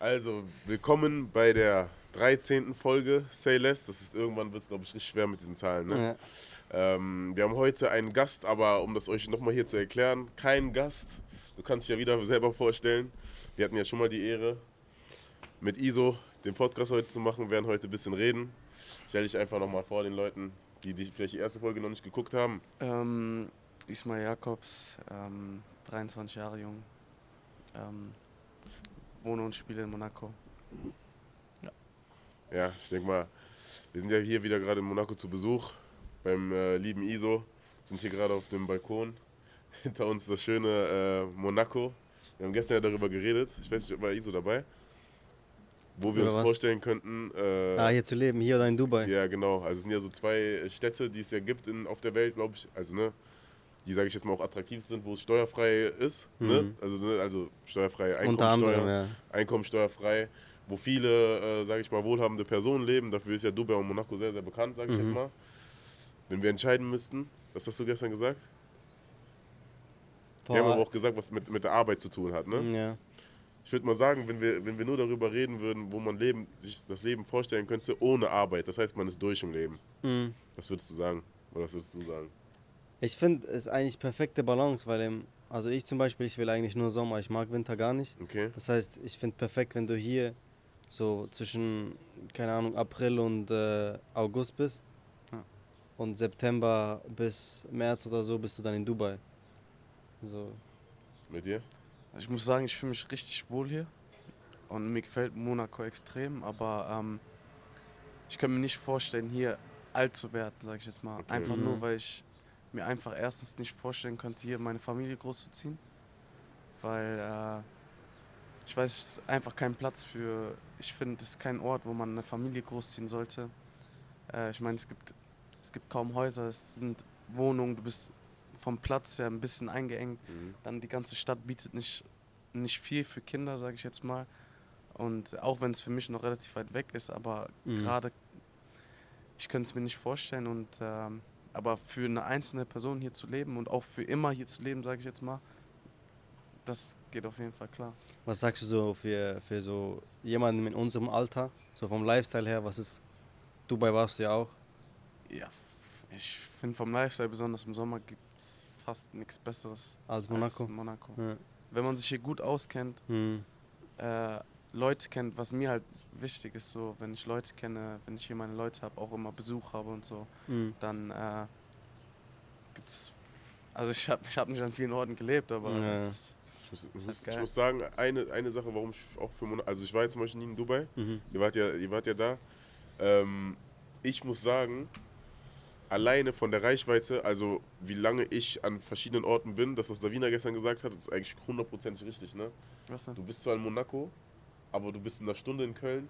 Also, willkommen bei der 13. Folge Say Less. Das ist irgendwann wird es, glaube ich, richtig schwer mit diesen Zahlen. Ne? Ja. Ähm, wir haben heute einen Gast, aber um das euch nochmal hier zu erklären, kein Gast. Du kannst dich ja wieder selber vorstellen. Wir hatten ja schon mal die Ehre, mit Iso den Podcast heute zu machen. Wir werden heute ein bisschen reden. Stell dich einfach nochmal vor den Leuten, die, die vielleicht die erste Folge noch nicht geguckt haben. Ähm, Ismail Jakobs, ähm, 23 Jahre jung. Ähm, wohne und spiele in Monaco. Ja, ich denke mal, wir sind ja hier wieder gerade in Monaco zu Besuch beim äh, lieben Iso. Sind hier gerade auf dem Balkon. Hinter uns das schöne äh, Monaco. Wir haben gestern ja darüber geredet. Ich weiß nicht, war Iso dabei? Wo wir Über uns was? vorstellen könnten. Äh, Ah, hier zu leben, hier oder in Dubai. Ja, genau. Also es sind ja so zwei Städte, die es ja gibt in, auf der Welt, glaube ich. Also, ne, die, sage ich jetzt mal, auch attraktiv sind, wo es steuerfrei ist. Ne? Mhm. Also, ne, also steuerfrei Einkommensteuer anderem, ja. einkommensteuerfrei, wo viele, äh, sage ich mal, wohlhabende Personen leben. Dafür ist ja Dubai und Monaco sehr, sehr bekannt, sage ich Mhm. jetzt mal. Wenn wir entscheiden müssten, was hast du gestern gesagt? Wir haben aber auch gesagt, was mit, mit der Arbeit zu tun hat. Ne? ja. Ich würde mal sagen, wenn wir, wenn wir nur darüber reden würden, wo man leben, sich das Leben vorstellen könnte ohne Arbeit, das heißt, man ist durch im Leben. Mhm. Was würdest du sagen? Oder was würdest du sagen? Ich finde, es ist eigentlich perfekte Balance, weil im, also ich zum Beispiel, ich will eigentlich nur Sommer, ich mag Winter gar nicht. Okay? Das heißt, ich finde perfekt, wenn du hier so zwischen, keine Ahnung, April und äh, August bist. Ja. Und September bis März oder so bist du dann in Dubai. So. Mit dir? Also ich muss sagen, ich fühle mich richtig wohl hier. Und mir gefällt Monaco extrem, aber ähm, ich kann mir nicht vorstellen, hier alt zu werden, sage ich jetzt mal. Okay. Einfach Mhm. nur, weil ich mir einfach erstens nicht vorstellen könnte, hier meine Familie großzuziehen. Weil äh, ich weiß, es ist einfach kein Platz für. Ich finde, es ist kein Ort, wo man eine Familie großziehen sollte. Äh, ich meine, es gibt, es gibt kaum Häuser, es sind Wohnungen, du bist vom Platz her ein bisschen eingeengt. Mhm. Dann die ganze Stadt bietet nicht, nicht viel für Kinder, sage ich jetzt mal. Und auch wenn es für mich noch relativ weit weg ist, aber Mhm. gerade, ich könnte es mir nicht vorstellen. Und, ähm, aber für eine einzelne Person hier zu leben und auch für immer hier zu leben, sage ich jetzt mal, das geht auf jeden Fall klar. Was sagst du so für, für so jemanden in unserem Alter, so vom Lifestyle her, was ist, Dubai warst du ja auch. Ja, ich finde vom Lifestyle, besonders im Sommer, gibt es fast nichts Besseres Als Monaco. als Monaco. Ja. Wenn man sich hier gut auskennt, Mhm. äh, Leute kennt, was mir halt wichtig ist, so wenn ich Leute kenne, wenn ich hier meine Leute habe, auch immer Besuch habe und so, Mhm. dann äh, gibt's. Also ich habe ich hab nicht an vielen Orten gelebt, aber Ja. es, Ich muss, Ist muss, halt ich muss sagen, eine, eine Sache, warum ich auch für Monaco, also ich war jetzt zum Beispiel nie in Dubai, Mhm. ihr wart ja, ihr wart ja da. Ähm, ich muss sagen, alleine von der Reichweite, also wie lange ich an verschiedenen Orten bin, das, was Davina gestern gesagt hat, ist eigentlich hundertprozentig richtig. Ne? was denn? Du bist zwar in Monaco, aber du bist in einer Stunde in Köln,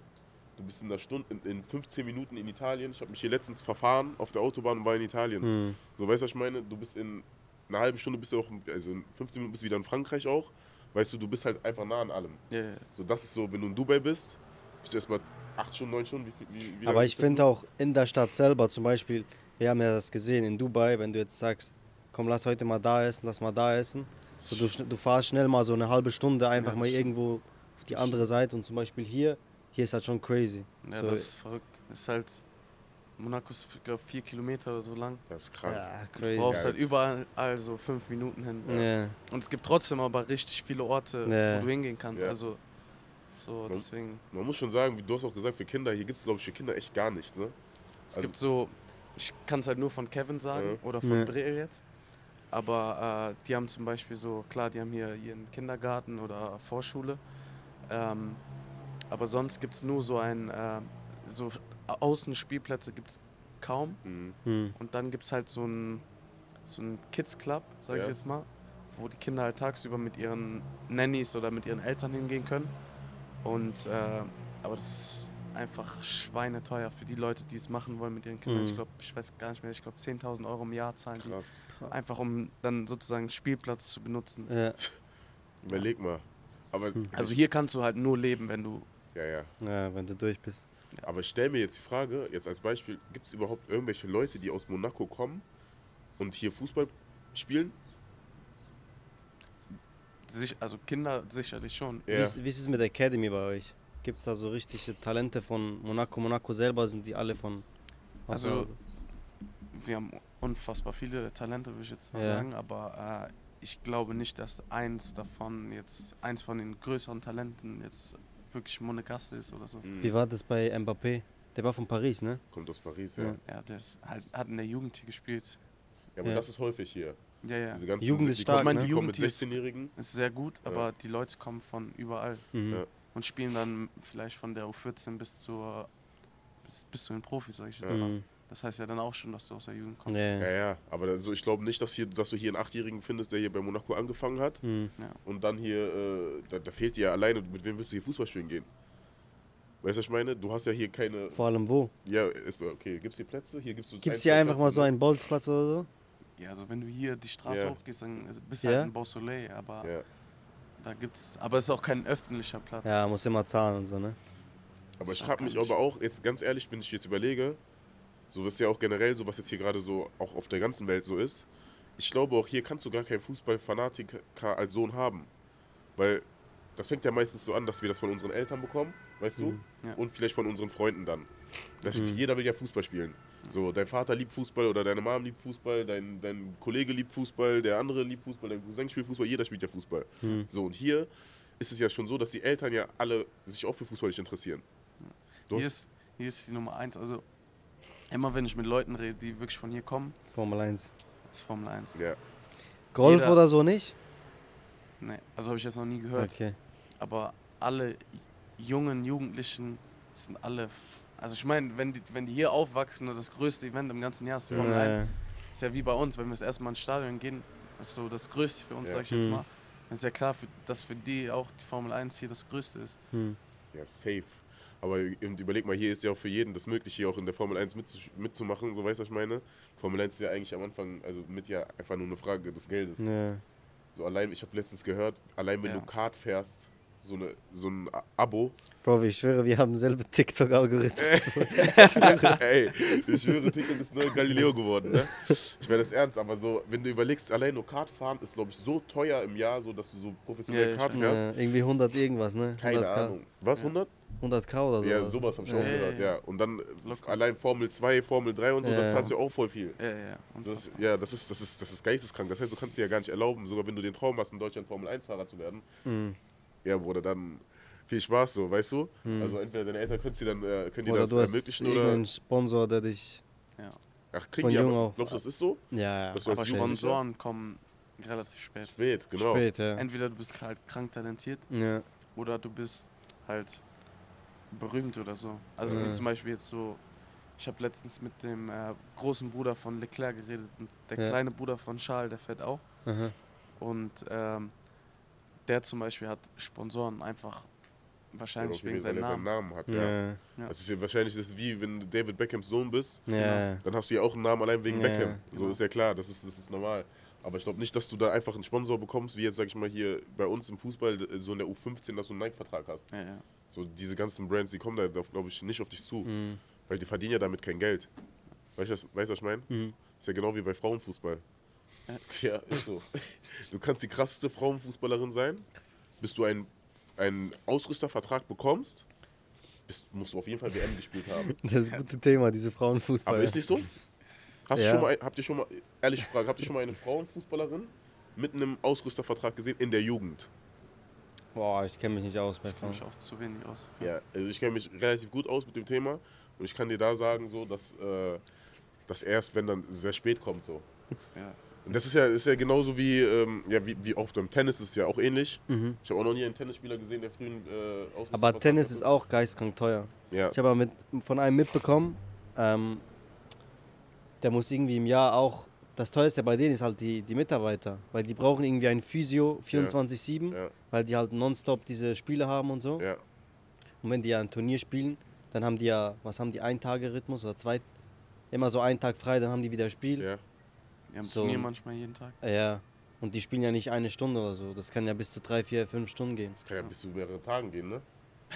du bist in einer Stunde, in, in 15 Minuten in Italien. Ich habe mich hier letztens verfahren auf der Autobahn und war in Italien. Mhm. So, weißt du, was ich meine? Du bist in einer halben Stunde, bist du auch, also in 15 Minuten bist du wieder in Frankreich auch. Weißt du, du bist halt einfach nah an allem. Ja. So, das ist so, wenn du in Dubai bist, bist du erstmal 8 Stunden, 9 Stunden. Wie, viel- wie, Aber ich finde auch in der Stadt selber, zum Beispiel, wir haben ja das gesehen in Dubai, wenn du jetzt sagst, komm, lass heute mal da essen, lass mal da essen. So, du, du fahrst schnell mal so eine halbe Stunde einfach Ja, mal irgendwo auf die andere Seite und zum Beispiel hier, hier ist halt schon crazy. ja so, das ist verrückt. Ist halt, Monaco ist, glaube vier Kilometer oder so lang. Das ist krank. ja, Du crazy. brauchst Ja, halt überall also fünf Minuten hin. Ja. Und es gibt trotzdem aber richtig viele Orte, Ja. wo du hingehen kannst. Ja. Also so Man- deswegen. Man muss schon sagen, wie du hast auch gesagt, für Kinder, hier gibt es, glaube ich, für Kinder echt gar nicht. Ne? Es Also- gibt so, ich kann es halt nur von Kevin sagen Ja. oder von Ja. Brill jetzt. Aber äh, die haben zum Beispiel so, klar, die haben hier ihren Kindergarten oder Vorschule. Ähm, aber sonst gibt es nur so ein, äh, so Außenspielplätze gibt es kaum. Mhm. Hm. Und dann gibt es halt so ein, so ein Kids Club, sage Ja. ich jetzt mal, wo die Kinder halt tagsüber mit ihren Nannies oder mit ihren Eltern hingehen können. Und, äh, aber das ist einfach schweineteuer für die Leute, die es machen wollen mit ihren Kindern. Mhm. Ich glaube, ich weiß gar nicht mehr, ich glaube 10.000 Euro im Jahr zahlen die. Krass. Einfach um dann sozusagen einen Spielplatz zu benutzen. Ja, Überleg mal. Aber, Hm. Also hier kannst du halt nur leben, wenn du. ja, ja. ja, wenn du durch bist. Aber ich stelle mir jetzt die Frage, jetzt als Beispiel, gibt es überhaupt irgendwelche Leute, die aus Monaco kommen und hier Fußball spielen? sich, also Kinder sicherlich schon. Wie, Ja. ist, wie ist es mit der Academy bei euch? Gibt es da so richtige Talente von Monaco? Monaco selber sind die alle von. Also, Wir haben unfassbar viele Talente, würde ich jetzt mal Ja. sagen, aber äh, ich glaube nicht, dass eins davon jetzt, eins von den größeren Talenten jetzt wirklich Monegasse ist oder so. Mhm. Wie war das bei Mbappé? Der war von Paris, ne? Kommt aus Paris, ja. Ja. Ja, der ist halt, hat in der Jugend hier gespielt. Ja, aber Ja. das ist häufig hier. Ja, ja. Diese ganzen, Jugend ist die stark, kommen, ne? die mit Jugend ist- 16-Jährigen. Ist sehr gut, Ja. aber die Leute kommen von überall Mhm. Ja. und spielen dann vielleicht von der U14 bis zur bis, bis zu den Profis, sag ich jetzt Ja. mal. Mhm. Das heißt ja dann auch schon, dass du aus der Jugend kommst. Ja. Ja, ja, aber also ich glaube nicht, dass, hier, dass du hier einen Achtjährigen findest, der hier bei Monaco angefangen hat Mhm. und dann hier, äh, da, da fehlt dir ja alleine, mit wem willst du hier Fußball spielen gehen? Weißt du, was ich meine? Du hast ja hier keine. Vor allem wo? Ja, ist, okay, gibt es hier Plätze? Hier gibt's so Gibt es hier einfach mal so ne? einen Bolzplatz oder so? Ja, also wenn du hier die Straße Ja. hochgehst, dann bist Ja? du halt in Beausoleil, aber Ja, da gibt's, aber es ist auch kein öffentlicher Platz. Ja, muss immer zahlen und so, ne? aber ich Das frage mich ich. aber auch, jetzt ganz ehrlich, wenn ich jetzt überlege, so ist ja auch generell so, was jetzt hier gerade so auch auf der ganzen Welt so ist. Ich glaube, auch hier kannst du gar keinen Fußballfanatiker als Sohn haben. Weil das fängt ja meistens so an, dass wir das von unseren Eltern bekommen, weißt du? Mhm. Ja. Und vielleicht von unseren Freunden dann. Das, Mhm. Jeder will ja Fußball spielen. So, dein Vater liebt Fußball oder deine Mom liebt Fußball, dein, dein Kollege liebt Fußball, der andere liebt Fußball, dein Cousin spielt Fußball, jeder spielt ja Fußball. Mhm. So, und hier ist es ja schon so, dass die Eltern ja alle sich auch für Fußball nicht interessieren. Du Hier ist, hier ist die Nummer eins. Also immer wenn ich mit Leuten rede, die wirklich von hier kommen, Formel 1. ist Formel 1. Ja, Golf Jeder- oder so nicht? Nee, also habe ich jetzt noch nie gehört. Okay. Aber alle jungen Jugendlichen sind alle. f- Also ich meine, wenn die, wenn die hier aufwachsen und das größte Event im ganzen Jahr ist die Formel 1, Ja. ist ja wie bei uns, wenn wir das erste Mal ins Stadion gehen, ist so das Größte für uns, Ja. sag ich jetzt Mhm. mal. Dann ist ja klar, für, dass für die auch die Formel 1 hier das Größte ist. Hm. ja, safe. Aber überleg mal, hier ist ja auch für jeden das möglich, hier auch in der Formel 1 mitzu mitzumachen, so weißt du, was ich meine? Formel 1 ist ja eigentlich am Anfang, also mit ja einfach nur eine Frage des Geldes. Ja. So allein, ich habe letztens gehört, allein wenn Ja. du Kart fährst, so, eine, so ein Abo. Bro, ich schwöre, wir haben selbe TikTok-Algorithmus. ich schwöre, ey, ich schwöre, TikTok ist nur Galileo geworden, ne? Ich werde das ernst, aber so, wenn du überlegst, allein nur Kart fahren ist, glaube ich, so teuer im Jahr, so dass du so professionell Ja, Kart fährst. Ja, irgendwie 100 irgendwas, ne? Keine 100K. Ahnung. Was, Ja. 100? 100k oder so. Ja, sowas habe ich auch Ja, gehört, ja. ja. Und dann Locker. allein Formel 2, Formel 3 und so, Ja, das ja. zahlst du auch voll viel. Ja, ja, ja. Und Das, ja, das ist, das, ist, das ist geisteskrank. Das heißt, du kannst dir ja gar nicht erlauben, sogar wenn du den Traum hast, in Deutschland Formel 1-Fahrer zu werden. Mhm. Ja, Bruder, dann viel Spaß so, weißt du? Mhm. Also entweder deine Eltern können, dir dann, äh, können dir Oder das du hast ermöglichen oder. irgendeinen Sponsor, der dich. Ach, kriegen von die jung aber. auf. Glaubst du, das ist so? Ja, ja. Das du aber Sponsoren kommen relativ spät. Spät, genau. Spät, ja. Entweder du bist halt krank talentiert ja. oder du bist halt berühmt oder so. Also Ja. wie zum Beispiel jetzt so, ich habe letztens mit dem äh, großen Bruder von Leclerc geredet und der Ja. kleine Bruder von Charles, der fährt auch. Aha. Und ähm, der zum Beispiel hat Sponsoren einfach wahrscheinlich Okay, wegen seinem er seinen Namen. Namen hat, Ja. ja. Ja. Ja. Das ist ja wahrscheinlich das ist wie wenn du David Beckhams Sohn bist, Ja. dann hast du ja auch einen Namen allein wegen Ja, Beckham. So genau. ist ja klar, das ist, das ist normal. Aber ich glaube nicht, dass du da einfach einen Sponsor bekommst, wie jetzt, sag ich mal, hier bei uns im Fußball, so in der U15, dass du einen Nike-Vertrag hast. Ja, ja. So diese ganzen Brands, die kommen da, glaube ich, nicht auf dich zu. Mhm. Weil die verdienen ja damit kein Geld. Weißt du, was- weißt, was ich meine? Mhm. Ist ja genau wie bei Frauenfußball. Ja. Ist so. Du kannst die krasseste Frauenfußballerin sein, bis du einen, einen Ausrüstervertrag bekommst, bist, musst du auf jeden Fall WM gespielt haben. Das ist ein gutes Thema, diese Frauenfußball. Aber ist nicht so? Hast du Ja. schon mal, habt ihr schon mal, ehrlich Frage, habt ihr schon mal eine Frauenfußballerin mit einem Ausrüstervertrag gesehen in der Jugend? Boah, ich kenne mich nicht aus bei Ich kenne Frauen. mich auch zu wenig aus. Ja, also ich kenne mich relativ gut aus mit dem Thema und ich kann dir da sagen, so, dass äh, das erst, wenn dann sehr spät kommt, so. Ja. Und das ist ja, ist ja genauso wie, ähm, ja, wie, wie auch beim Tennis ist es ja auch ähnlich. Mhm. Ich habe auch noch nie einen Tennisspieler gesehen, der frühen äh, Ausrüstervertrag Aber Tennis hatte. ist auch geistkrank teuer. Ja, Ich habe aber mit, von einem mitbekommen, ähm, der muss irgendwie im Jahr auch. Das teuerste bei denen ist halt die, die Mitarbeiter, weil die brauchen irgendwie ein Physio 24-7, ja, weil die halt nonstop diese Spiele haben und so. ja. Und wenn die ja ein Turnier spielen, dann haben die ja, was haben die, ein Tage Rhythmus oder zwei, immer so einen Tag frei, dann haben die wieder Spiel. ja. Wir haben So. Turnier manchmal jeden Tag. Äh, Ja. Und die spielen ja nicht eine Stunde oder so. Das kann ja bis zu drei, vier, fünf Stunden gehen. Das kann ja bis zu mehreren Tagen gehen, ne?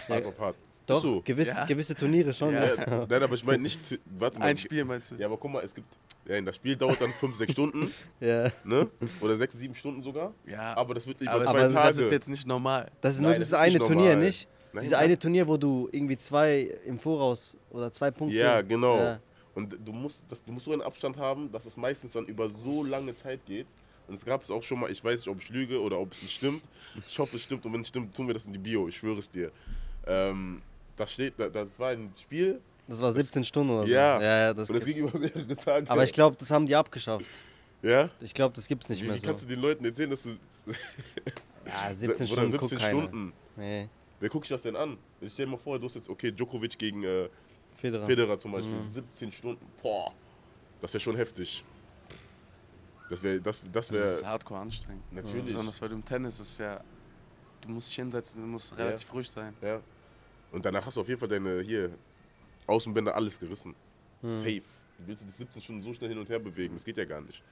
Ja. Hart auf hart. Doch, so. gewisse, Ja. gewisse Turniere schon. Ja. Ja. Ja, nein, aber ich meine nicht. Warte mal. Ein Spiel meinst du? Ja, aber guck mal, es gibt, Ja, das Spiel dauert dann 5, 6 Stunden, Ja. ne? Oder 6, 7 Stunden sogar. Ja, Aber das wird über aber zwei das, Tage. das ist jetzt nicht normal. Das ist Nein, nur das dieses ist nicht eine Turnier, normal. nicht? Nein, Dieses nein. eine Turnier, wo du irgendwie zwei im Voraus oder zwei Punkte. Ja, genau. Ja. Und du musst, das, du musst so einen Abstand haben, dass es meistens dann über so lange Zeit geht. Und es gab es auch schon mal, ich weiß nicht, ob ich lüge oder ob es nicht stimmt. Ich hoffe, es stimmt. Und wenn es stimmt, tun wir das in die Bio, ich schwöre es dir. Ähm, da steht, da, das war ein Spiel Das war 17 Stunden oder so. Ja. ja, ja das und gibt- ging über mehrere Tage. aber ich glaube, das haben die abgeschafft. Ja? Ich glaube, das gibt es nicht Wie, mehr wie so. kannst du den Leuten erzählen, dass du. ja, 17 Bruder, Stunden 17 guckt keiner. Stunden. Nee, Wer guckt sich das denn an? Ich stell dir mal vor, du hast jetzt, okay, Djokovic gegen äh, Federer. Federer zum Beispiel. Mhm. 17 Stunden. Boah. Das wäre schon heftig. Das wäre. Das, das Das ist hardcore anstrengend. Natürlich. Besonders weil du im Tennis ist ja, du musst dich hinsetzen, du musst Ja. relativ ruhig sein. Ja. Und danach hast du auf jeden Fall deine hier Außenbänder alles gerissen. Mhm. Safe. Du willst dich 17 Stunden so schnell hin und her bewegen, das geht ja gar nicht.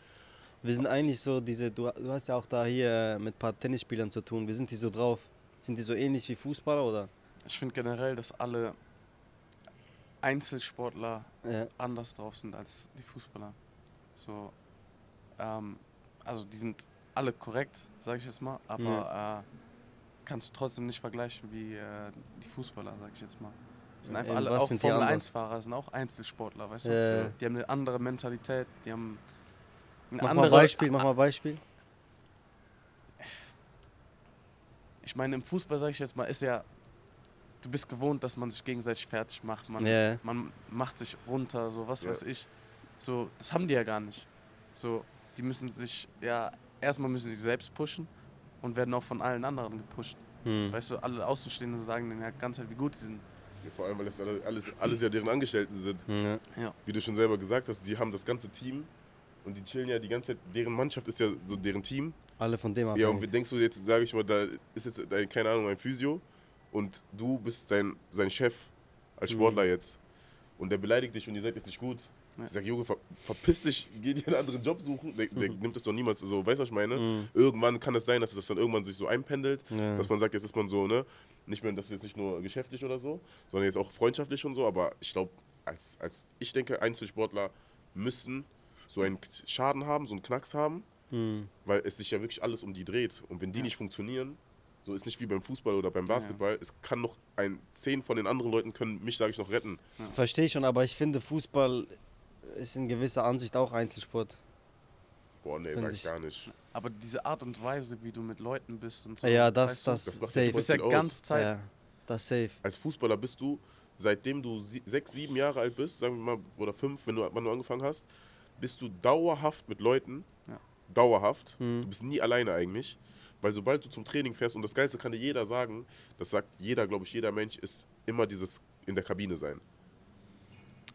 Wir sind eigentlich so diese, du, du hast ja auch da hier äh, mit ein paar Tennisspielern zu tun. Wie sind die so drauf? Sind die so ähnlich wie Fußballer oder? Ich finde generell, dass alle Einzelsportler Ja. anders drauf sind als die Fußballer. So, ähm, also die sind alle korrekt, sage ich jetzt mal, aber äh, kannst du trotzdem nicht vergleichen wie äh, die Fußballer, sage ich jetzt mal. Das sind Ja, einfach in alle, auch sind die Formel anders? 1-Fahrer, sind auch Einzelsportler, weißt Ja. du? Die haben eine andere Mentalität, die haben eine Mach andere... mal Beispiel, mach mal Beispiel. Ich meine, im Fußball, sage ich jetzt mal, ist ja, du bist gewohnt, dass man sich gegenseitig fertig macht. Man, Ja. man macht sich runter, so was Ja. weiß ich. So, das haben die ja gar nicht. So, die müssen sich, ja, erstmal müssen sie sich selbst pushen und werden auch von allen anderen gepusht. Hm. Weißt du, alle Außenstehenden sagen dann ja ganz halt, wie gut sie sind. Vor allem, weil das alle- alles, alles ja deren Angestellten sind. Ja. Wie du schon selber gesagt hast, die haben das ganze Team und die chillen ja die ganze Zeit. Deren Mannschaft ist ja so deren Team. Alle von dem Ja, und abhängig. denkst du jetzt, sage ich mal, da ist jetzt, dein, keine Ahnung, ein Physio und du bist dein, sein Chef als Sportler jetzt und der beleidigt dich und ihr seid jetzt nicht gut. Ja. Ich sag, Junge, ver verpiss dich, geh dir einen anderen Job suchen. Der, der nimmt das doch niemals so, weißt du, was ich meine? Mhm. Irgendwann kann es sein, dass das dann irgendwann sich so einpendelt, Ja. dass man sagt, jetzt ist man so, ne, nicht mehr, das ist jetzt nicht nur geschäftlich oder so, sondern jetzt auch freundschaftlich und so, aber ich glaube, als, als ich denke, Einzelsportler müssen so einen Schaden haben, so einen Knacks haben, Hm. weil es sich ja wirklich alles um die dreht. Und wenn die Ja. nicht funktionieren, so ist nicht wie beim Fußball oder beim Basketball, es kann noch ein, zehn von den anderen Leuten können mich, sage ich, noch retten. Verstehe ich schon, aber ich finde, Fußball ist in gewisser Ansicht auch Einzelsport. Boah, nee, sag ich gar nicht. Aber diese Art und Weise, wie du mit Leuten bist und so. Ja, das, weißt du, das, Das ja safe. Du bist ja ganz Zeit. Ja, das safe. Als Fußballer bist du, seitdem du sie, sechs, sieben Jahre alt bist, sagen wir mal, oder fünf, wenn du, wann du angefangen hast, bist du dauerhaft mit Leuten. Ja. Dauerhaft. Mhm. Du bist nie alleine eigentlich. Weil sobald du zum Training fährst, und das Geilste kann dir jeder sagen, das sagt jeder, glaube ich, jeder Mensch, ist immer dieses in der Kabine sein.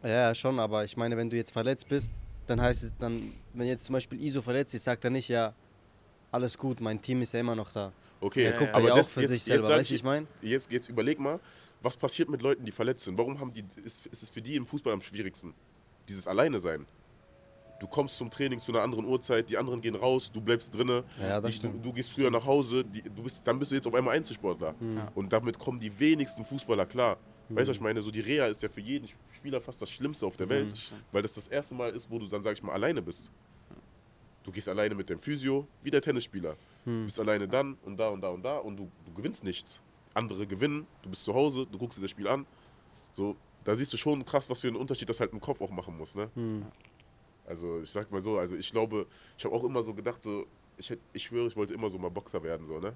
Ja, schon, aber ich meine, wenn du jetzt verletzt bist, dann heißt es dann, wenn jetzt zum Beispiel ISO verletzt ist, sagt er nicht, ja, alles gut, mein Team ist ja immer noch da. Okay, Ja, Er guckt ja. aber auch das- für sich selber, weißt du, ich meine? Jetzt, jetzt überleg mal, was passiert mit Leuten, die verletzt sind? Warum haben die, ist, ist es für die im Fußball am schwierigsten? Dieses Alleine sein. Du kommst zum Training zu einer anderen Uhrzeit, die anderen gehen raus, du bleibst drinne. Ja, das die, stimmt. Du, du gehst früher nach Hause, die, du bist, dann bist du jetzt auf einmal Einzelsportler. Ja. Und damit kommen die wenigsten Fußballer klar. Weißt du, was ich meine? So die Reha ist ja für jeden Spieler fast das Schlimmste auf der Welt, Das stimmt. weil das das erste Mal ist, wo du dann, sag ich mal, alleine bist. Du gehst alleine mit dem Physio, wie der Tennisspieler. Du bist alleine dann und da und da und da und du, du gewinnst nichts. Andere gewinnen, du bist zu Hause, du guckst dir das Spiel an. So, da siehst du schon krass, was für einen Unterschied das halt im Kopf auch machen muss. Ne? Also ich sag mal so, also ich glaube, ich habe auch immer so gedacht, so, ich, hätt, ich schwöre, ich wollte immer so mal Boxer werden, so, ne?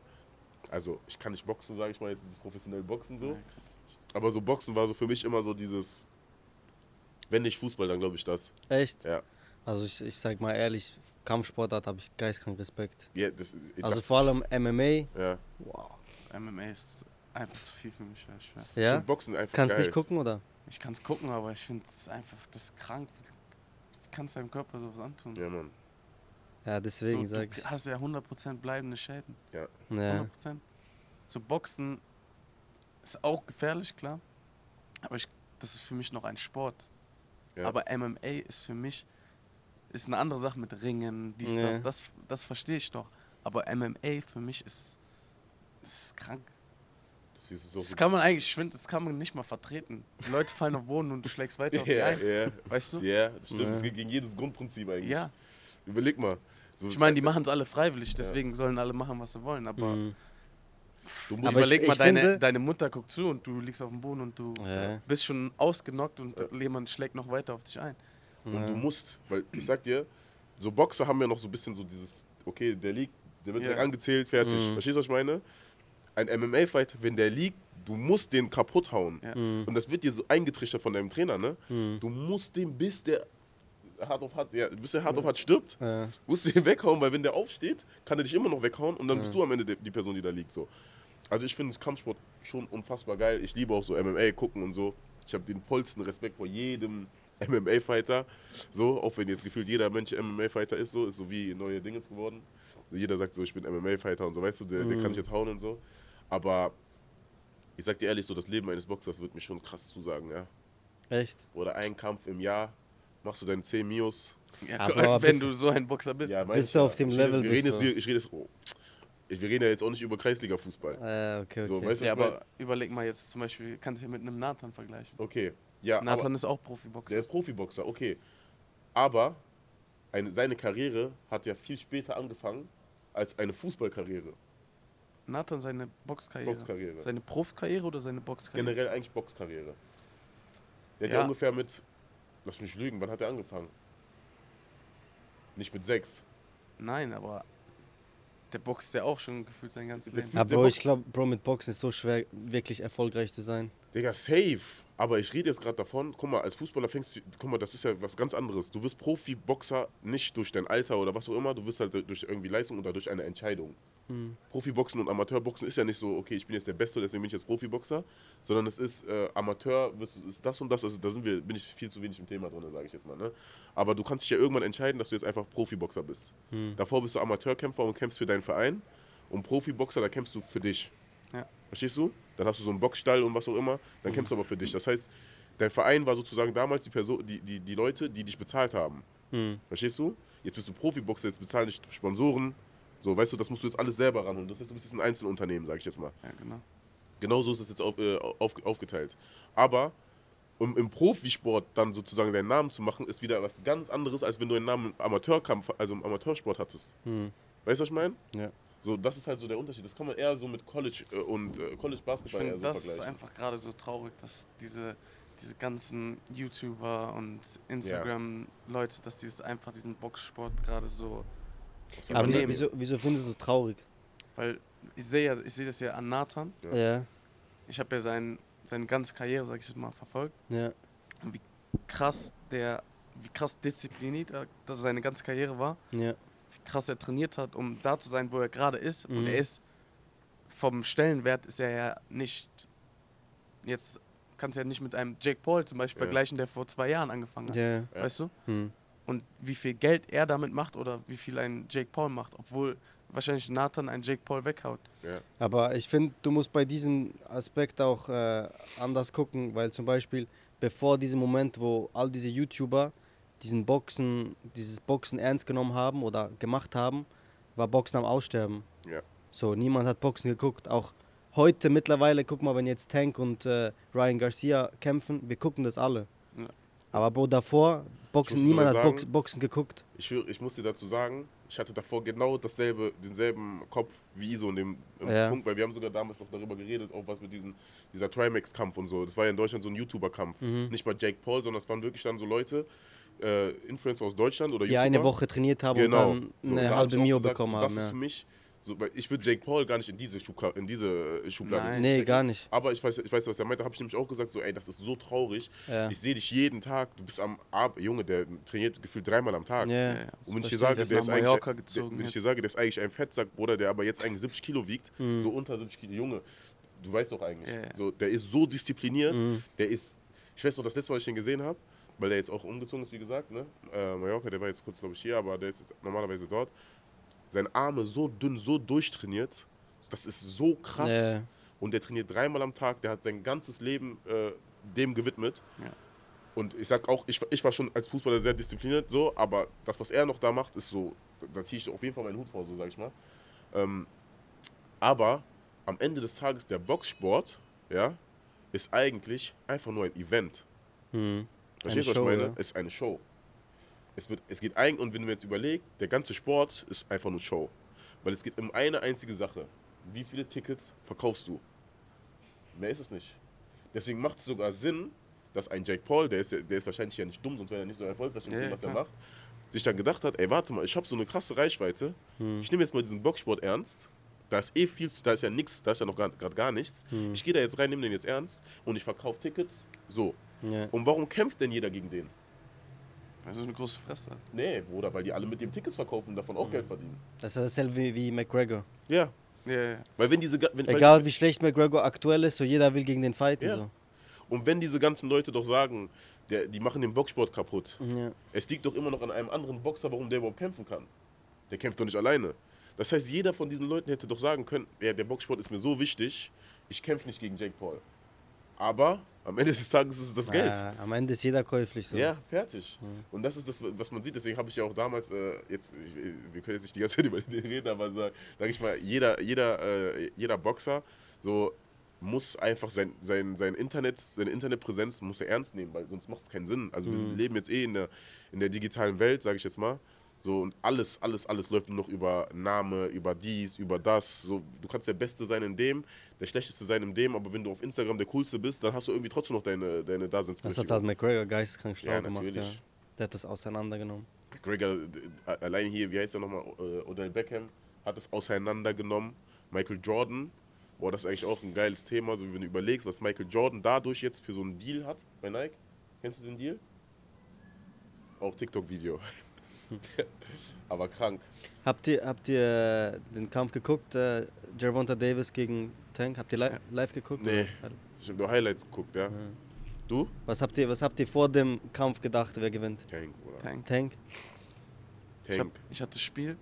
Also ich kann nicht boxen, sage ich mal, jetzt dieses professionelle Boxen so. Aber so Boxen war so für mich immer so dieses, wenn nicht Fußball, dann glaube ich das. Echt? Ja. Also ich, ich sag mal ehrlich, Kampfsportart habe ich geistkrank Respekt. ja das, Also vor allem MMA, ja. wow. MMA ist einfach zu viel für mich. Ja, ich, Ja? find Boxen einfach Kannst geil. nicht gucken, oder? ich kann es gucken, aber ich finde es einfach, das ist krank. Kannst du deinem Körper sowas antun? Ja, Mann. Ja, deswegen so, sag du ich. hast ja 100% bleibende Schäden. Ja. Ja. 100%. So Boxen ist auch gefährlich, klar. Aber ich, das ist für mich noch ein Sport. Ja. Aber MMA ist für mich ist eine andere Sache mit Ringen, dies, Ja. das, das, das verstehe ich noch. Aber MMA für mich ist, ist krank. Das, ist so Das kann man eigentlich, ich finde, das kann man nicht mal vertreten. Die Leute fallen auf den Boden und du schlägst weiter auf die Ja, ein. ja, Weißt du? ja, das stimmt. Ja. Das geht gegen jedes Grundprinzip eigentlich. Ja. Überleg mal. So, Ich meine, die machen es alle freiwillig, deswegen sollen alle machen, was sie wollen. Aber Mhm. Du musst Aber überleg ich- mal, ich deine, finde- deine Mutter guckt zu und du liegst auf dem Boden und du Ja. bist schon ausgenockt und jemand schlägt noch weiter auf dich ein. Und Ja. du musst, weil ich sag dir, so Boxer haben ja noch so ein bisschen so dieses, okay, der liegt, der wird Ja. angezählt, fertig. Mhm. Verstehst du, was ich meine? Ein MMA-Fight, wenn der liegt, du musst den kaputt hauen. Ja. Mhm. Und das wird dir so eingetrichtert von deinem Trainer, ne? Mhm. Du musst den, bis der hart auf hart, ja, bis der hart auf hart stirbt, Ja. musst du den weghauen, weil wenn der aufsteht, kann er dich immer noch weghauen und dann bist du am Ende die, die Person, die da liegt. So. Also ich finde das Kampfsport schon unfassbar geil. Ich liebe auch so MMA gucken und so. Ich habe den vollsten Respekt vor jedem MMA-Fighter. So, auch wenn jetzt gefühlt jeder Mensch MMA-Fighter ist, so, ist so wie neue Dinge geworden. Jeder sagt so, ich bin MMA-Fighter und so, weißt du, der, der kann ich jetzt hauen und so. Aber ich sag dir ehrlich, so das Leben eines Boxers wird mir schon krass zusagen, ja. Echt? Oder ein Kampf im Jahr, machst du deine 10 Mios. Ja, Aber wenn du so ein Boxer bist. Ja, Bist ich du auf dem ich Level, Rede, wir reden jetzt, ich rede jetzt, oh, ich, wir reden ja jetzt auch nicht über Kreisliga-Fußball. Äh, okay, okay. So, weißt Ja, ich aber überleg mal jetzt zum Beispiel, kannst du ja mit einem Nathan vergleichen. Okay, ja, Nathan aber ist auch der Profiboxer. ist Profiboxer, okay. Aber eine, seine Karriere hat ja viel später angefangen als eine Fußballkarriere, Nathan seine Boxkarriere. Boxkarriere. Seine Profikarriere oder seine Boxkarriere? Generell eigentlich Boxkarriere. Der hat Ja. ja ungefähr mit, lass mich lügen, wann hat er angefangen? Nicht mit sechs. Nein, aber der boxt ja auch schon gefühlt sein ganzes Leben. Aber Box- ich glaube, Bro, mit Boxen ist so schwer, wirklich erfolgreich zu sein. Digga, safe. Aber ich rede jetzt gerade davon, guck mal, als Fußballer fängst du, guck mal, das ist ja was ganz anderes. Du wirst Profiboxer nicht durch dein Alter oder was auch immer, du wirst halt durch irgendwie Leistung oder durch eine Entscheidung. Profiboxen und Amateurboxen ist ja nicht so, okay, ich bin jetzt der Beste, deswegen bin ich jetzt Profiboxer, sondern es ist äh, Amateur, ist das und das, also da sind wir, bin ich viel zu wenig im Thema drin, sage ich jetzt mal. Ne? Aber du kannst dich ja irgendwann entscheiden, dass du jetzt einfach Profiboxer bist. Davor bist du Amateurkämpfer und kämpfst für deinen Verein und Profiboxer, da kämpfst du für dich. Ja. Verstehst du? Dann hast du so einen Boxstall und was auch immer, dann kämpfst du aber für dich. Das heißt, dein Verein war sozusagen damals die, Person, die, die, die Leute, die dich bezahlt haben. Hm. Verstehst du? Jetzt bist du Profiboxer, jetzt bezahlen dich Sponsoren. So, weißt du, das musst du jetzt alles selber ranholen. Das ist, du bist jetzt ein Einzelunternehmen, sag ich jetzt mal. Ja, genau. Genauso ist es jetzt auf, äh, auf, aufgeteilt. Aber um im Profisport dann sozusagen deinen Namen zu machen, ist wieder was ganz anderes, als wenn du einen Namen im Amateurkampf, also im Amateursport hattest. Hm. Weißt du, was ich meine? Ja. So, das ist halt so der Unterschied. Das kann man eher so mit College äh, und äh, College Ich Basketball eher finde, so das ist vergleichen. einfach gerade so traurig, dass diese, diese ganzen YouTuber und Instagram-Leute, dass die einfach diesen Boxsport gerade so. Aber wieso, übernehmen. wieso, wieso findest du so traurig? Weil ich sehe ja, ich sehe das ja an Nathan. Ja. Ja, Ich habe ja sein, seine ganze Karriere, sag ich mal, verfolgt. ja. Krass, der, wie krass diszipliniert er, dass seine ganze Karriere war. Ja, Wie krass er trainiert hat, um da zu sein, wo er gerade ist. Und Mhm. er ist vom Stellenwert ist er ja nicht. Jetzt kannst du ja nicht mit einem Jake Paul zum Beispiel Ja. vergleichen, der vor zwei Jahren angefangen hat. ja. Ja. Weißt du? Hm. Und wie viel Geld er damit macht oder wie viel ein Jake Paul macht, obwohl wahrscheinlich Nathan einen Jake Paul weghaut. Ja. Aber ich finde, du musst bei diesem Aspekt auch äh, anders gucken, weil zum Beispiel bevor diesem Moment, wo all diese YouTuber diesen Boxen, dieses Boxen ernst genommen haben oder gemacht haben, war Boxen am Aussterben. Ja. So, niemand hat Boxen geguckt. Auch heute mittlerweile, guck mal, wenn jetzt Tank und äh, Ryan Garcia kämpfen, wir gucken das alle. Ja. Aber Bro, davor, Boxen, niemand sogar hat Box, sagen- Boxen geguckt. Ich, ich muss dir dazu sagen, ich hatte davor genau dasselbe, denselben Kopf wie Iso in dem Ja. Punkt, weil wir haben sogar damals noch darüber geredet, auch was mit diesen, dieser Trimax-Kampf und so. Das war ja in Deutschland so ein YouTuber-Kampf. Mhm. Nicht bei Jake Paul, sondern es waren wirklich dann so Leute, äh, Influencer aus Deutschland oder Die YouTuber. eine Woche trainiert haben genau. und dann So, eine da halbe Mio bekommen so, haben. Das ist Ja. für mich, so, weil ich würde Jake Paul gar nicht in diese, Schubka in diese Schublade Nein. Nee, gar nicht. Aber ich weiß, ich weiß, was er meinte, habe ich nämlich auch gesagt, so, ey, das ist so traurig. Ja. Ich sehe dich jeden Tag, du bist am Abend, Junge, der trainiert gefühlt dreimal am Tag. Ja. Und wenn ich dir sage, der ist der eigentlich, Mallorca der, gezogen wenn ich jetzt. dir sage, der ist eigentlich ein Fettsack, Bruder, der aber jetzt eigentlich 70 Kilo wiegt, Mhm. so unter 70 Kilo, Junge, du weißt doch eigentlich, Ja, ja. so, der ist so diszipliniert, Mhm. der ist, ich weiß noch, das letzte Mal, ich ihn gesehen habe, weil der jetzt auch umgezogen ist, wie gesagt, ne, äh, Mallorca, der war jetzt kurz, glaube ich, hier, aber der ist normalerweise dort, seine Arme so dünn, so durchtrainiert, das ist so krass. Ja. Und der trainiert dreimal am Tag, der hat sein ganzes Leben äh, dem gewidmet. Ja. Und ich sag auch, ich, ich war schon als Fußballer sehr diszipliniert, so, aber das, was er noch da macht, ist so, da ziehe ich auf jeden Fall meinen Hut vor, so sag ich mal. Ähm, aber am Ende des Tages der Boxsport, ja, ist eigentlich einfach nur ein Event. Hm. Verstehst du, was Show, ich meine? ja. Es ist eine Show. Es, wird, es geht eigentlich, und wenn du mir jetzt überlegst, der ganze Sport ist einfach nur Show. Weil es geht um eine einzige Sache. Wie viele Tickets verkaufst du? Mehr ist es nicht. Deswegen macht es sogar Sinn, dass ein Jake Paul, der ist, der ist wahrscheinlich ja nicht dumm, sonst wäre er nicht so erfolgreich Ja, dem, was er klar. macht, sich dann gedacht hat, ey, warte mal, ich habe so eine krasse Reichweite. Hm. Ich nehme jetzt mal diesen Boxsport ernst. Da ist eh viel, zu- da ist ja nichts, da ist ja noch gerade gar nichts. Hm. Ich gehe da jetzt rein, nehme den jetzt ernst und ich verkaufe Tickets. So. Ja. Und warum kämpft denn jeder gegen den? Weil so eine große Fresse hat. Nee, Bruder, weil die alle mit dem Tickets verkaufen und davon auch Geld verdienen. Das ist dasselbe wie, wie McGregor. Ja, Ja, ja. weil wenn diese wenn, Egal wie schlecht McGregor aktuell ist, so jeder will gegen den fighten. Ja. So. und wenn diese ganzen Leute doch sagen, der, die machen den Boxsport kaputt. Ja. Es liegt doch immer noch an einem anderen Boxer, warum der überhaupt kämpfen kann. Der kämpft doch nicht alleine. Das heißt, jeder von diesen Leuten hätte doch sagen können, ja, der Boxsport ist mir so wichtig, ich kämpfe nicht gegen Jake Paul. Aber am Ende des Tages ist es das Geld. Ah, am Ende ist jeder käuflich. So. Ja, fertig. Und das ist das, was man sieht. Deswegen habe ich ja auch damals, äh, jetzt, ich, wir können jetzt nicht die ganze Zeit über den reden, aber sage sag ich mal, jeder, jeder, äh, jeder Boxer so muss einfach sein, sein, sein Internet, seine Internetpräsenz muss er ernst nehmen, weil sonst macht es keinen Sinn. Also wir sind, leben jetzt eh in der, in der digitalen Welt, sage ich jetzt mal. So und alles, alles, alles läuft nur noch über Name, über dies, über das. So, du kannst der Beste sein in dem, der Schlechteste sein in dem, aber wenn du auf Instagram der Coolste bist, dann hast du irgendwie trotzdem noch deine, deine Das Daseinsberechtigung. hat halt McGregor geisteskrank schlau Ja, gemacht. Ja. natürlich. Der hat das auseinandergenommen. McGregor, äh, allein hier, wie heißt er nochmal, äh, Odell Beckham, hat es auseinandergenommen. Michael Jordan, boah, das ist eigentlich auch ein geiles Thema, so wenn du überlegst, was Michael Jordan dadurch jetzt für so einen Deal hat bei Nike. Kennst du den Deal? Auch TikTok-Video. Aber krank. Habt ihr, habt ihr äh, den Kampf geguckt, äh, Gervonta Davis gegen Tank? Habt ihr li Ja. live geguckt? Nee. oder? Ich habe nur Highlights geguckt, ja. Du? Was habt, ihr, was habt ihr vor dem Kampf gedacht, wer gewinnt? Tank, oder? Tank. Tank? Ich, hab, Tank. ich hatte das Spiel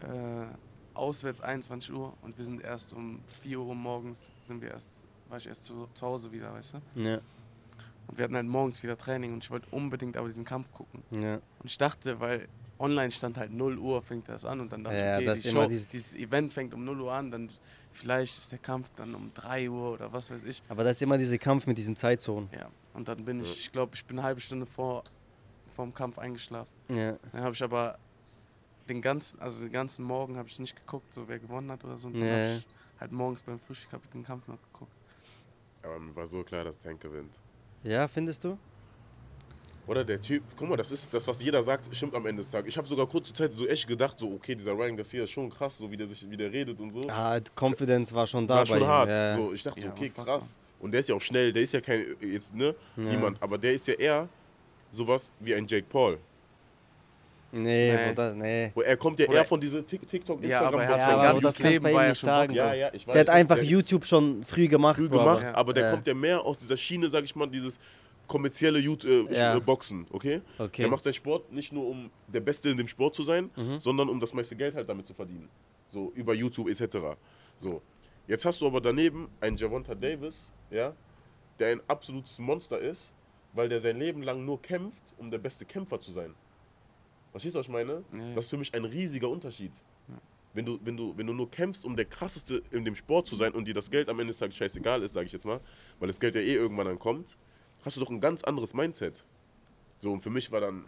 äh, auswärts 21 Uhr und wir sind erst um 4 Uhr morgens, sind wir erst, war ich erst zu, zu Hause wieder, weißt du? Ja, Und wir hatten halt morgens wieder Training und ich wollte unbedingt aber diesen Kampf gucken. ja. Und ich dachte, weil online stand halt 0 Uhr fängt das an und dann dachte Ja, ich, okay, das die Show, dieses- dieses Event fängt um 0 Uhr an, dann vielleicht ist der Kampf dann um 3 Uhr oder was weiß ich. Aber das ist immer dieser Kampf mit diesen Zeitzonen. Ja, und dann bin ich, ich glaube, ich bin eine halbe Stunde vor vom Kampf eingeschlafen. Ja. Dann habe ich aber den ganzen, also den ganzen Morgen habe ich nicht geguckt, so wer gewonnen hat oder so. Und dann Nee. habe ich halt morgens beim Frühstück habe ich den Kampf noch geguckt. Aber mir war so klar, dass Tank gewinnt. Ja, findest du? Oder der Typ, guck mal, das ist das, was jeder sagt, stimmt am Ende des Tages. Ich habe sogar kurze Zeit so echt gedacht, so, okay, dieser Ryan Garcia ist schon krass, so wie der sich wie der redet und so. Ah, Confidence war schon da war bei schon ihm. hart. Ja. So, ich dachte, so, Ja, okay, krass. Und der ist ja auch schnell, der ist ja kein, jetzt, ne, Ja. niemand, aber der ist ja eher sowas wie ein Jake Paul. Nee, Nee. Bruder, nee. Er kommt ja Oder- eher von diesem Tik- TikTok, Ja, aber er hat Ja, sein aber ganzes Leben war ja nicht schon sagen. Boxer. Ja, ja, ich weiß. Der hat einfach der YouTube schon früh gemacht. früh gemacht, aber- aber der Ja. kommt ja mehr aus dieser Schiene, sag ich mal, dieses kommerzielle YouTube, äh, Ja. äh, Boxen, okay? Okay. Der macht seinen Sport nicht nur, um der Beste in dem Sport zu sein, Mhm. sondern um das meiste Geld halt damit zu verdienen. So, über YouTube etc. So. Jetzt hast du aber daneben einen Javonta Davis, ja, der ein absolutes Monster ist, weil der sein Leben lang nur kämpft, um der beste Kämpfer zu sein. Verstehst du, was ich meine? Ja, ja. Das ist für mich ein riesiger Unterschied. Wenn du, wenn, du, wenn du nur kämpfst, um der krasseste in dem Sport zu sein und dir das Geld am Ende des Tages scheißegal ist, sage ich jetzt mal, weil das Geld ja eh irgendwann dann kommt, hast du doch ein ganz anderes Mindset. So, und für mich war dann,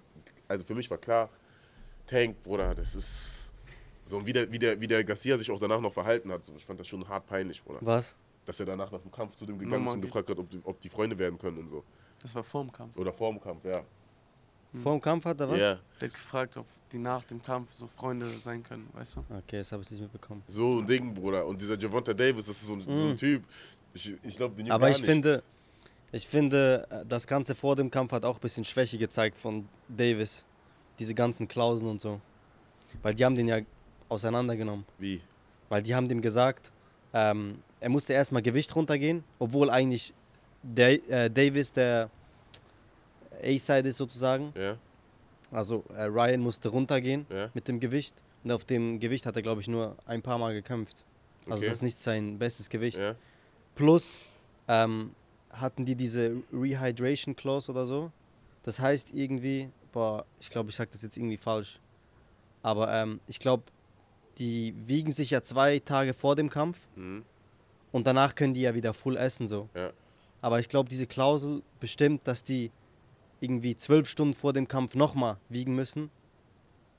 also für mich war klar, Tank, Bruder, das ist so, und wie der, wie der, wie der Garcia sich auch danach noch verhalten hat, so, ich fand das schon hart peinlich, Bruder. Was? Dass er danach nach dem Kampf zu dem gegangen ist und gefragt hat, ob die, ob die Freunde werden können und so. Das war vor dem Kampf. Oder vor dem Kampf, ja. Vor dem Kampf hat er was? Ja, Der hat gefragt, ob die nach dem Kampf so Freunde sein können, weißt du? Okay, das habe ich nicht mitbekommen. so ein Ding, Bruder. Und dieser Javonta Davis, das ist so ein, so ein Mhm. Typ, ich, ich glaube, den Aber ich nichts. finde, ich finde, äh, das Ganze vor dem Kampf hat auch ein bisschen Schwäche gezeigt von Davis. Diese ganzen Klauseln und so. Weil die haben den ja auseinandergenommen. Wie? Weil die haben dem gesagt, ähm, er musste erstmal Gewicht runtergehen, obwohl eigentlich der, äh, Davis der A-Side ist sozusagen. Ja, Also äh, Ryan musste runtergehen ja, mit dem Gewicht. Und auf dem Gewicht hat er, glaube ich, nur ein paar Mal gekämpft. Also Okay. das ist nicht sein bestes Gewicht. ja. Plus ähm, hatten die diese Rehydration Clause oder so. Das heißt irgendwie, boah, ich glaube, ich sage das jetzt irgendwie falsch. Aber ähm, ich glaube, die wiegen sich ja zwei Tage vor dem Kampf Mhm. und danach können die ja wieder full essen so. Ja. Aber ich glaube, diese Klausel bestimmt, dass die irgendwie zwölf Stunden vor dem Kampf nochmal wiegen müssen.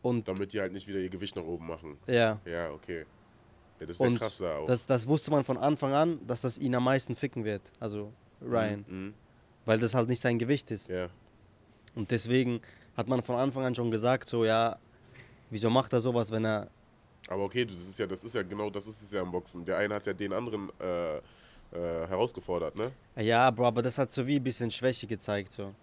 Und Damit die halt nicht wieder ihr Gewicht nach oben machen. ja, Ja, okay. Ja, das ist ja Und krass da auch. das, das wusste man von Anfang an, dass das ihn am meisten ficken wird. Also Ryan. Mhm. Weil das halt nicht sein Gewicht ist. Ja. Und deswegen hat man von Anfang an schon gesagt, so ja, wieso macht er sowas, wenn er. Aber okay, das ist ja, das ist ja genau, das ist es ja im Boxen. Der eine hat ja den anderen äh, äh, herausgefordert, ne? Ja, Bro, aber das hat so wie ein bisschen Schwäche gezeigt. So.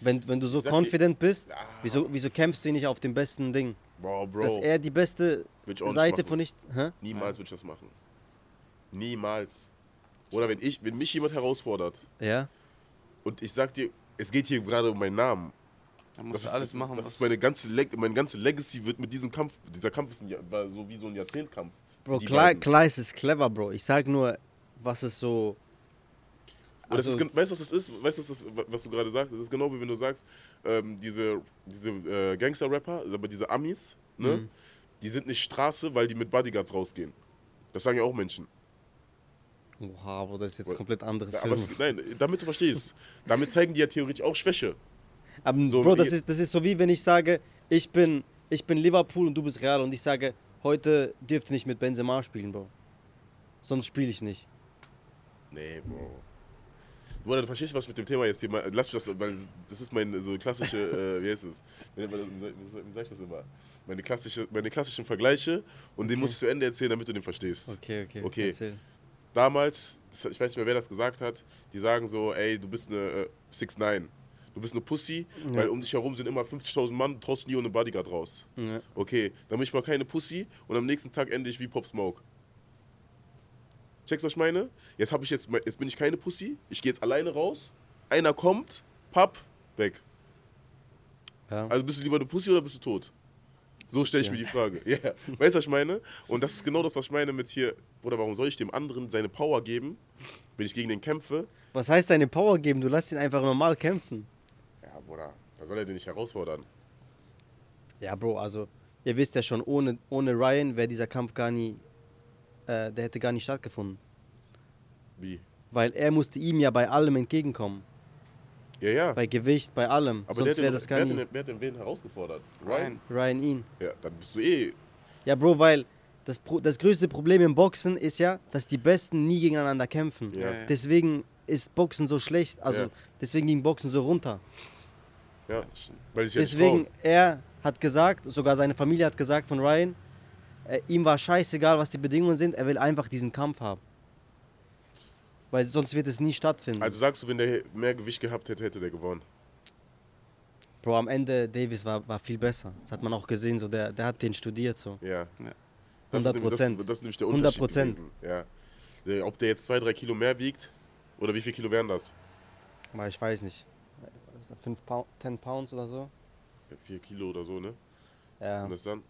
Wenn, wenn du so dir- confident bist, Ah, wieso, wieso kämpfst du nicht auf dem besten Ding? Boah, Bro. Dass er die beste Seite machen. von nicht. Hä? Niemals würde ich das machen. Niemals. Oder wenn ich, wenn mich jemand herausfordert Ja? und ich sag dir, es geht hier gerade um meinen Namen. Da musst Das du ist, alles das, machen, das was ist meine ganze, Leg meine ganze Legacy wird mit diesem Kampf, dieser Kampf ist ein, war so wie so ein Jahrzehntkampf. Bro, klar, ist es clever, Bro. Ich sag nur, was ist so. Also- ist, weißt du, was das ist? Weißt du, was, das, was du gerade sagst? Das ist genau wie wenn du sagst, ähm, diese, diese äh, Gangster-Rapper, also aber diese Amis, ne? Mhm. Die sind nicht Straße, weil die mit Bodyguards rausgehen. Das sagen ja auch Menschen. Oha, Bro, das ist jetzt Oder- komplett andere Aber Filme. es, nein, damit du verstehst. damit zeigen die ja theoretisch auch Schwäche. Aber So, Bro, das ist, das ist so wie wenn ich sage, ich bin, ich bin Liverpool und du bist Real und ich sage, heute dürft ihr nicht mit Benzema spielen, Bro. Sonst spiele ich nicht. Nee, Bro. Bruder, du verstehst, was ich mit dem Thema jetzt hier mal. Lass mich das, weil das ist mein so klassische, äh, wie heißt es? Wie, wie, sag ich das immer? Meine, klassische, meine klassischen Vergleiche und den musst du zu Ende erzählen, damit du den verstehst. Okay, okay. Okay. Erzähl. Damals, ich weiß nicht mehr, wer das gesagt hat, die sagen so, ey, du bist eine äh, 6'9. Du bist eine Pussy, Ja. weil um dich herum sind immer 50.000 Mann, du traust nie ohne Bodyguard raus. Ja. Okay, dann bin ich mal keine Pussy und am nächsten Tag ende ich wie Pop Smoke. Checkst du, was ich meine? Jetzt, hab ich jetzt, jetzt bin ich keine Pussy, ich gehe jetzt alleine raus, einer kommt, papp, weg. Ja. Also bist du lieber eine Pussy oder bist du tot? So stelle ich Ja. mir die Frage. Ja, weißt du, was ich meine? Und das ist genau das, was ich meine mit hier, oder warum soll ich dem anderen seine Power geben, wenn ich gegen den kämpfe? Was heißt deine Power geben? Du lässt ihn einfach normal kämpfen. Ja, Bruder, da soll er den nicht herausfordern. Ja, Bro, also ihr wisst ja schon, ohne, ohne Ryan wäre dieser Kampf gar nie, äh, der hätte gar nicht stattgefunden. Wie? Weil er musste ihm ja bei allem entgegenkommen. Ja, ja. Bei Gewicht, bei allem. Aber Sonst wäre hat, das den, gar wer, nie. hat den, wer hat den wen herausgefordert? Ryan. Ryan ihn. Ja, dann bist du eh. Ja, Bro, weil das, das größte Problem im Boxen ist ja, dass die Besten nie gegeneinander kämpfen. Ja. Ja, ja. Deswegen ist Boxen so schlecht. Also Ja. deswegen ging Boxen so runter. Ja, weil ich ja nicht Deswegen, er hat gesagt, sogar seine Familie hat gesagt von Ryan, äh, ihm war scheißegal, was die Bedingungen sind, er will einfach diesen Kampf haben. Weil sonst wird es nie stattfinden. Also sagst du, wenn der mehr Gewicht gehabt hätte, hätte der gewonnen. Bro, am Ende, Davis war, war viel besser. Das hat man auch gesehen, so der, der hat den studiert so. Ja. Ja. Das ist 100 nämlich- Prozent. Das, das ist nämlich der 100 Unterschied gewesen. Ja. Ob der jetzt zwei, drei Kilo mehr wiegt oder wie viel Kilo wären das? Ich weiß nicht. 5 Pound, 10 Pounds oder so. Ja, vier Kilo oder so, ne? Ja. Sind das dann?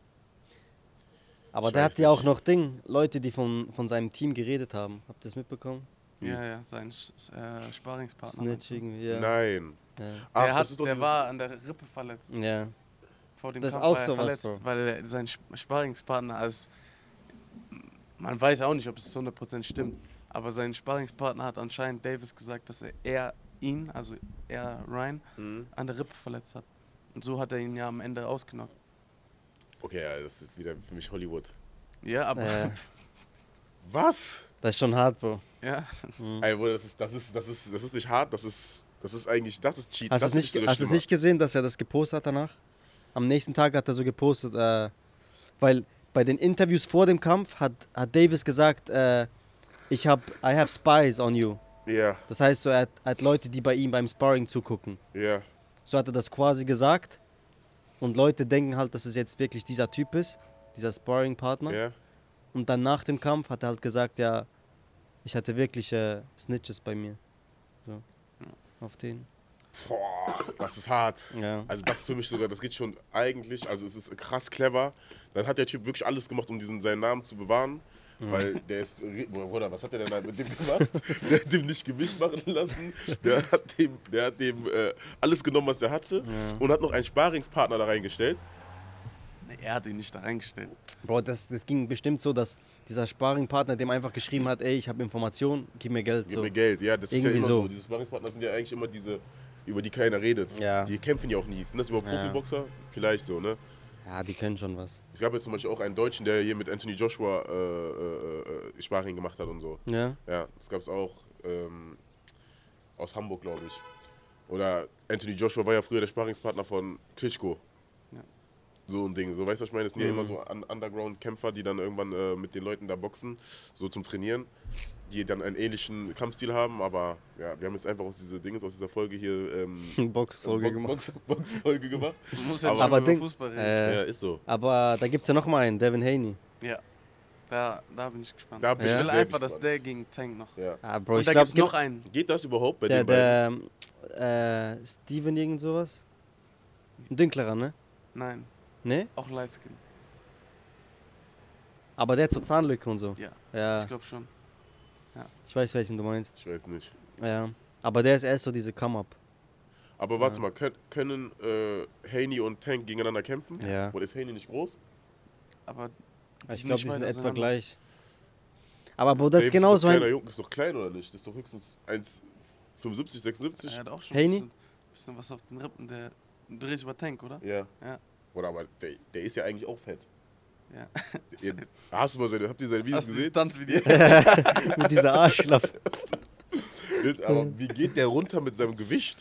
Aber Ich der hat ja auch noch Ding, Leute, die von, von seinem Team geredet haben. Habt ihr das mitbekommen? Ja, ja, sein äh, Sparingspartner. Snitch irgendwie, ja. Nein. Ja. Ach, der hat, der war an der Rippe verletzt. ja. Vor dem Das ist Kampf auch war er sowas, verletzt, Bro. weil er- sein Sp- Sparingspartner als man weiß auch nicht, ob es zu 100% stimmt, aber sein Sparingspartner hat anscheinend Davis gesagt, dass er, er ihn, also er Ryan, Mhm. an der Rippe verletzt hat. Und so hat er ihn ja am Ende ausgenockt. Okay, ja, das ist wieder für mich Hollywood. Ja, aber Äh, Was? das ist schon hart, Bro. ja, Ey, Bruder, das ist, das, ist, das, ist, das ist nicht hart, das ist, das ist eigentlich, das ist Cheat. Hast du es nicht, hast es nicht gesehen, dass er das gepostet hat danach? Am nächsten Tag hat er so gepostet, äh, weil bei den Interviews vor dem Kampf hat, hat Davis gesagt, äh, ich habe, I have spies on you. Ja, Das heißt, so, er, hat, er hat Leute, die bei ihm beim Sparring zugucken. ja. So hat er das quasi gesagt. Und Leute denken halt, dass es jetzt wirklich dieser Typ ist, dieser Sparring-Partner. Ja. Und dann nach dem Kampf hat er halt gesagt, ja, ich hatte wirklich äh, Snitches bei mir. So. Auf den. Boah, das ist hart. Ja. Also das für mich sogar, das geht schon eigentlich, also es ist krass clever. Dann hat der Typ wirklich alles gemacht, um diesen, seinen Namen zu bewahren. Weil der ist, Bruder, was hat der denn da mit dem gemacht? Der hat dem nicht Gewicht machen lassen. Der hat dem, der hat dem äh, alles genommen, was er hatte. Und hat noch einen Sparingspartner da reingestellt. nee, er hat ihn nicht da reingestellt. Bro, das, das ging bestimmt so, dass dieser Sparringpartner dem einfach geschrieben hat, ey, ich habe Informationen, gib mir Geld. Gib So. mir Geld, ja, das ist ja Irgendwie immer so. so. Diese Sparringspartner sind ja eigentlich immer diese, über die keiner redet. Ja. Die kämpfen ja auch nie. Sind das überhaupt Ja. Profiboxer? Vielleicht so, ne? Ja, die können schon was. Es gab jetzt zum Beispiel auch einen Deutschen, der hier mit Anthony Joshua äh, äh, äh, Sparring gemacht hat und so. Ja? Ja, das gab es auch ähm, aus Hamburg, glaube ich. Oder Anthony Joshua war ja früher der Sparringspartner von Klitschko. Ja. So ein Ding. So, weißt du, was ich meine? Das sind ja Mhm. immer so Un Underground-Kämpfer, die dann irgendwann äh, mit den Leuten da boxen, so zum Trainieren, die dann einen ähnlichen Kampfstil haben. Aber ja, wir haben jetzt einfach aus dieser Dinges, aus dieser Folge hier ähm, Boxfolge Bo- gemacht. Box, Boxfolge gemacht. Man muss ja Aber- Aber Ding- Fußball reden. Äh, ja, ist so. Aber da gibt es ja noch mal einen, Devin Haney. ja. Da, da bin ich gespannt. Da bin ich ich will einfach, dass der gegen Tank noch. Ja. Ah, Bro, Und ich da glaube, gibt es noch einen. Geht das überhaupt bei der, den beiden? der äh, Steven irgend sowas. Ein Dünklerer, ne? Nein, Ne? auch Lightskin. Aber der hat so Zahnlücke und so. Ja, Ja, ich glaube schon. ich weiß, welchen du meinst. Ich weiß nicht. Ja. Aber der ist erst so diese Come-Up. Aber warte mal, können, können äh, Haney und Tank gegeneinander kämpfen? Ja. Und ist Haney nicht groß? Aber Ich glaube, die sind etwa gleich. Aber Bro, das ist genauso ein. Junge, ist doch klein oder nicht? Das ist doch höchstens 1,75, 76. Er hat auch schon Haney? ein bisschen, bisschen was auf den Rippen. Der, du redest über Tank, oder? Ja. Ja. Oder aber der, der ist ja eigentlich auch fett. Ja. Ihr, hast du mal seine, habt ihr seine Videos Hast gesehen? Distanzvideo? Mit dieser Arschlaff. Aber wie geht der runter mit seinem Gewicht?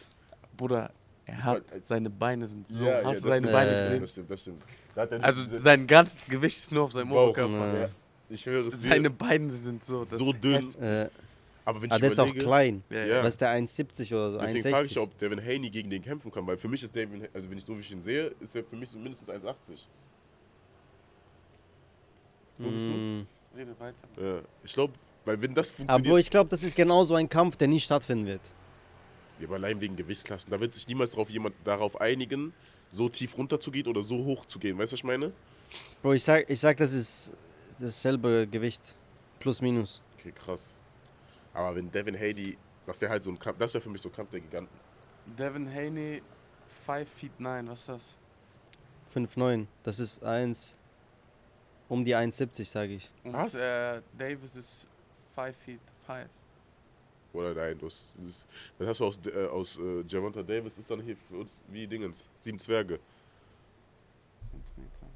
Bruder, er hat, seine Beine sind so. Ja, ja, hast das du seine stimmt, Beine Äh, gesehen? Das stimmt, das stimmt. Da hat Also diese- sein ganzes Gewicht ist nur auf seinem Bauch. Oberkörper. Ja. Ich höre es Seine dir. Beine sind so. Das So dünn. Äh, Aber wenn ah, ich der ist auch klein. Ja, Ja. Was ist der 1,70 oder so? Deswegen frage ich, 1,60. ob Devin Haney gegen den kämpfen kann, weil für mich ist Devin, also wenn ich so wie ich ihn sehe, ist er für mich so mindestens 1,80. Findest du? Mm. Rede weiter. Ja. Ich glaube, weil wenn das Aber funktioniert, Bro, ich glaube, das ist genauso ein Kampf, der nie stattfinden wird. Ja, aber allein wegen Gewichtsklassen, da wird sich niemals darauf jemand darauf einigen, so tief runter zu gehen oder so hoch zu gehen. Weißt du, was ich meine? Bro, ich sag, ich sag, das ist dasselbe Gewicht. Plus, minus. Okay, krass. Aber wenn Devin Haney, das wäre halt so ein Kampf, das wäre für mich so ein Kampf der Giganten. Devin Haney, 5 feet 9, was ist das? 5,9. Das ist 1. Um die 1,70, sage ich. Und Was? Äh, Davis ist 5 feet 5. Oder nein, das, das, dann hast du aus, äh, aus äh, Javonta Davis, ist dann hier für uns wie Dingens, sieben Zwerge. Zentimeter.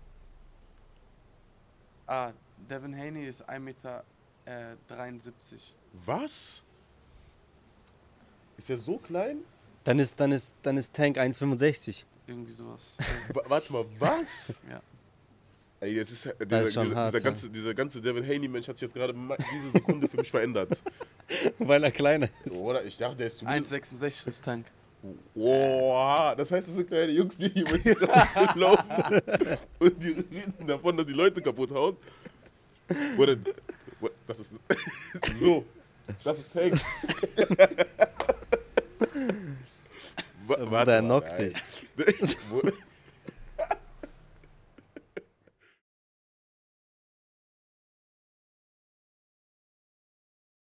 Ah, Devin Haney ist 1 Meter äh, 73. Was? Ist er so klein? Dann ist, dann ist, dann ist Tank 1,65. Irgendwie sowas. Wa- Warte mal, was? ja. Ey, jetzt ist, äh, Das dieser, ist schon dieser, hart, dieser, ganze, dieser ganze Devin Haney-Mensch hat sich jetzt gerade diese Sekunde für mich verändert. Weil er kleiner ist. Oder? Ich dachte, der ist zumindest 1,66 ist Tank. Boah, das heißt, das sind kleine Jungs, die hier über die Straße laufen und die reden davon, dass die Leute kaputt hauen. Oder, das ist so, das ist. Wa- Bruder, er knockt dich.